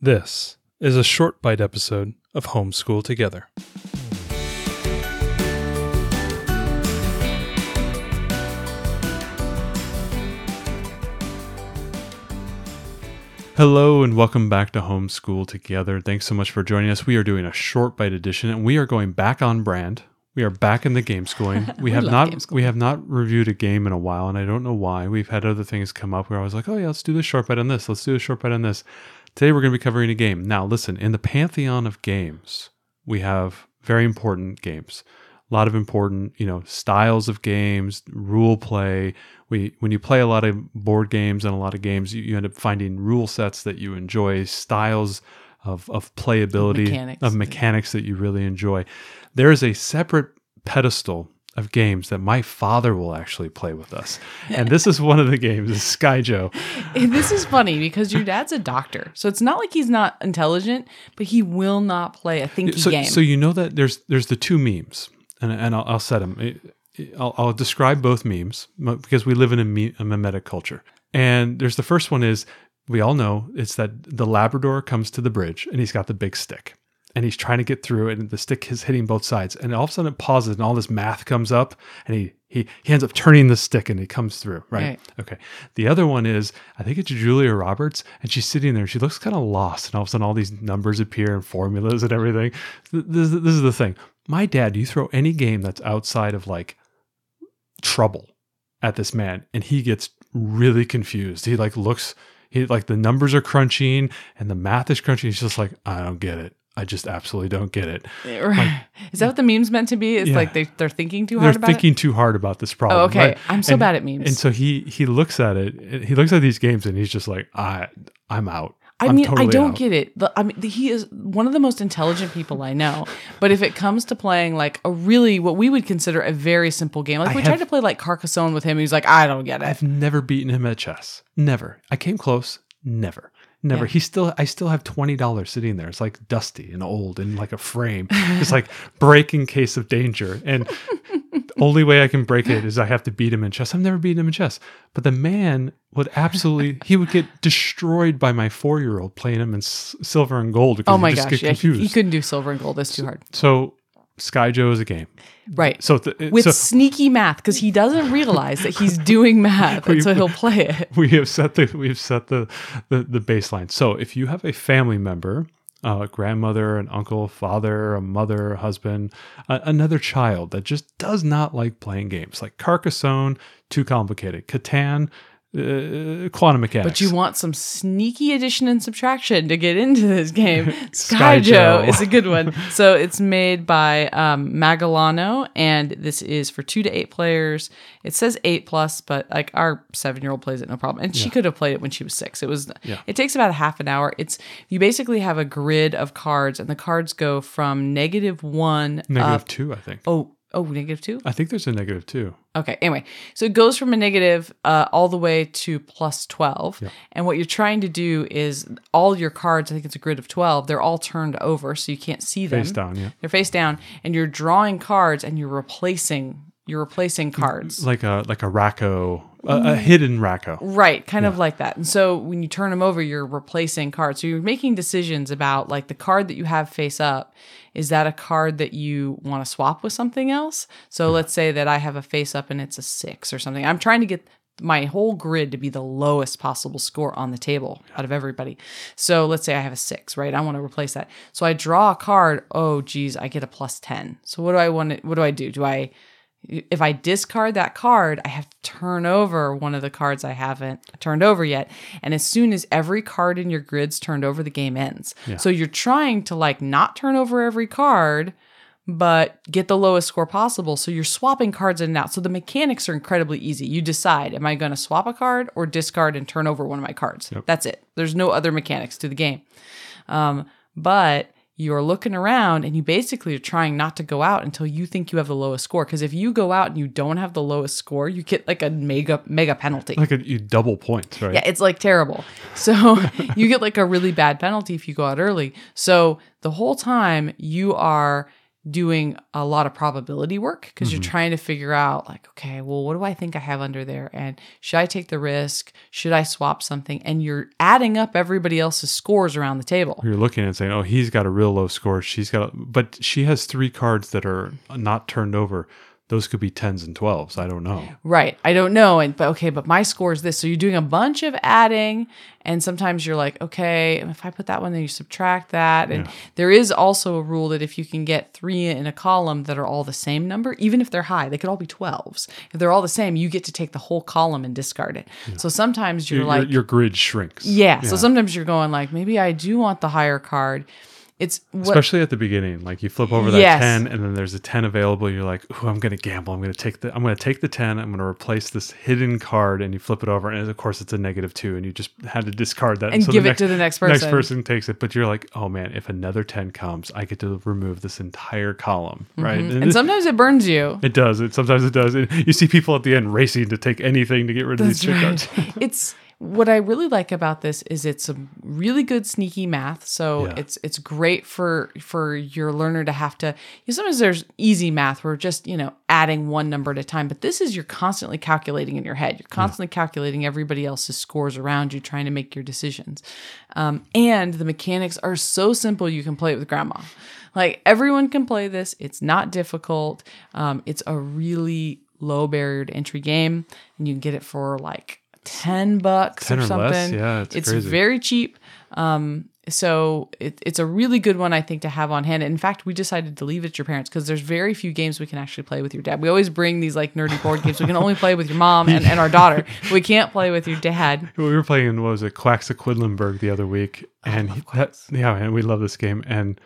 This is a short bite episode of Homeschool Together. Hello and welcome back to Homeschool Together. Thanks so much for joining us. We are doing a short bite edition and we are going back on brand. We are back in the game schooling. We, We have not we have not reviewed a game in a while and I don't know why. We've had other things come up where I was like, "Oh yeah, let's do the short bite on this. Let's do a short bite on this." Today we're going to be covering a game. Now, listen, in the pantheon of games, we have very important games. A lot of important, you know, styles of games, rule play. We when you play a lot of board games and a lot of games, you, you end up finding rule sets that you enjoy, styles of of playability, Mechanics. of mechanics that you really enjoy. There is a separate pedestal of games that my father will actually play with us. And this is one of the games, is Skyjo. And this is funny because your dad's a doctor. So it's not like he's not intelligent, but he will not play a thinky so, game. so you know that there's there's the two memes, and and I'll, I'll set them. I'll, I'll describe both memes because we live in a, me, a memetic culture. And there's the first one is we all know it's that the Labrador comes to the bridge and he's got the big stick and he's trying to get through and the stick is hitting both sides. And all of a sudden it pauses and all this math comes up and he he, he ends up turning the stick and he comes through right? Right. okay. The other one is i think it's julia roberts and she's sitting there. She looks kind of lost and all of a sudden all these numbers appear and formulas and everything. This, this is the thing. My dad you throw any game that's outside of like trouble at this man? And he gets really confused. He like looks he like the numbers are crunching and the math is crunching. He's just like i don't get it i just absolutely don't get it eh, Right. is that what the meme's meant to be? It's Yeah. like they, they're thinking too hard they're about thinking too hard about this problem Oh, okay. right? I'm so And- bad at memes. and so he he looks at it he looks at these games and he's just like i i'm out I I'm mean, I don't out. get it. The- I mean, the- he is one of the most intelligent people I know. But if it comes to playing like a really what we would consider a very simple game, like I we have- tried to play like Carcassonne with him, he's like, I don't get it. I've never beaten him at chess. Never. I came close. Never. Never. Yeah. He still I still have twenty dollars sitting there. It's like dusty and old and like a frame. It's like break in case of danger. And the only way I can break it is I have to beat him in chess. I've never beaten him in chess. But the man would absolutely he would get destroyed by my four year old playing him in s- silver and gold because Oh my he just gosh, get yeah, he, confused. he couldn't do silver and gold. That's too hard. so Skyjo is a game. Right. So, th- With so sneaky math, because he doesn't realize that he's doing math, and so he'll play it. we have set the we've set the, the the baseline. So if you have a family member, uh, a grandmother, an uncle, father, a mother, a husband, another child that just does not like playing games, like Carcassonne, too complicated, Catan, uh, quantum mechanics. But you want some sneaky addition and subtraction to get into this game. Sky Sky Joe Joe. is a good one. So it's made by um, Magilano, and this is for two to eight players. It says eight plus, but like our seven year old plays it no problem, and she could have played it when she was six. It was. Yeah. It takes about a half an hour. It's you basically have a grid of cards, and the cards go from negative one negative up. two, I think. Oh, oh, negative two. I think there's a negative two. Okay. Anyway, so it goes from a negative uh, all the way to plus 12. Yeah. And what you're trying to do is all your cards, I think it's a grid of 12, they're all turned over so you can't see them. Face down, yeah. They're face down and you're drawing cards and you're replacing you're replacing cards. Like a like a Rack-O, a, a mm-hmm. hidden Rack-O. Right, kind of like that. And so when you turn them over, you're replacing cards. So you're making decisions about like the card that you have face up. Is that a card that you want to swap with something else? So hmm. let's say that I have a face up and it's a six or something. I'm trying to get my whole grid to be the lowest possible score on the table out of everybody. So let's say I have a six, right? I want to replace that. So I draw a card. Oh, geez, I get a plus 10. So what do I want to, what do I do? Do I, if I discard that card, I have to turn over one of the cards I haven't turned over yet. And as soon as every card in your grid's turned over, the game ends. So you're trying to like not turn over every card, but get the lowest score possible. So you're swapping cards in and out. So the mechanics are incredibly easy. You decide, am I going to swap a card or discard and turn over one of my cards? That's it. There's no other mechanics to the game. Um, but you're looking around and you basically are trying not to go out until you think you have the lowest score. Because if you go out and you don't have the lowest score, you get like a mega mega penalty. Like a, you double points, right? Yeah, it's like terrible. So you get like a really bad penalty if you go out early. So the whole time you are doing a lot of probability work because you're Mhm. trying to figure out like okay well what do i think i have under there and should i take the risk should i swap something and you're adding up everybody else's scores around the table You're looking and saying, "Oh, he's got a real low score. She's got," a, but she has three cards that are not turned over. Those could be tens and twelves. I don't know. Right. I don't know. And but okay, but my score is this. So you're doing a bunch of adding, and sometimes you're like, okay, if I put that one, then you subtract that. And Yeah. there is also a rule that if you can get three in a column that are all the same number, even if they're high, they could all be twelves. If they're all the same, you get to take the whole column and discard it. So sometimes you're Your, like, your, your grid shrinks. yeah. So sometimes you're going like, maybe I do want the higher card. It's what Especially at the beginning, like you flip over that Yes. ten, and then there's a ten available. You're like, "Ooh, I'm going to gamble. I'm going to take the. I'm to take the ten. I'm going to replace this hidden card." And you flip it over, and of course it's a negative two, and you just had to discard that and so give it to the next person next person. takes it. But you're like, "Oh man, if another ten comes, I get to remove this entire column." Right? Mm-hmm. And it- sometimes it burns you. it does. It sometimes it does. And you see people at the end racing to take anything to get rid of these trick cards. it's what I really like about this is it's a really good sneaky math. So Yeah. it's it's great for for your learner to have to. You know, sometimes there's easy math where just you know adding one number at a time, but this is you're constantly calculating in your head. You're constantly calculating everybody else's scores around you, trying to make your decisions. Um, and the mechanics are so simple you can play it with grandma. Like everyone can play this. It's not difficult. Um, it's a really low barrier to entry game, and you can get it for like ten bucks 10 or or something. less, yeah, it's crazy. very cheap. Um, so it, it's a really good one, I think, to have on hand. In fact, we decided to leave it at your parents because there's very few games we can actually play with your dad. We always bring these like nerdy board games. We can only play with your mom and, and our daughter. We can't play with your dad. We were playing what was it, Quacks of Quedlinburg the other week, and he- that, yeah, and we love this game. And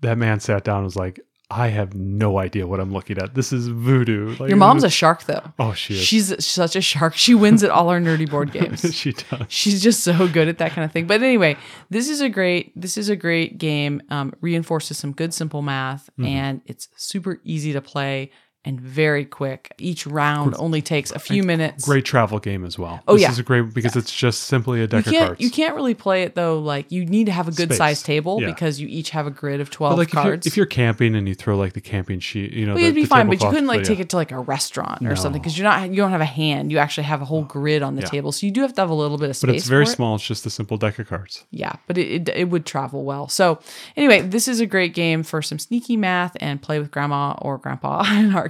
that man sat down and was like, "I have no idea what I'm looking at. This is voodoo." Like, Your mom's a shark, though. oh, she is. She's such a shark. She wins at all our nerdy board games. she does. She's just so good at that kind of thing. But anyway, this is a great this is a great game. Um, reinforces some good simple math, Mm-hmm. and it's super easy to play and very quick. Each round only takes a few minutes. Great travel game as well. Oh, this yeah. is a great because it's just simply a deck of can't cards. you can't really play it though. Like you need to have a good Space. sized table Yeah. because you each have a grid of But twelve like if you're, cards. if you're camping and you throw like the camping sheet, you know, well, the, you'd be fine, but you couldn't like yeah. take it to like a restaurant or something because you're not you don't have a hand. You actually have a whole grid on the Yeah. table, so you do have to have a little bit of space. But it's very for it. small. It's just a simple deck of cards. yeah, but it, it, it would travel well. So, anyway, this is a great game for some sneaky math and play with grandma or grandpa in our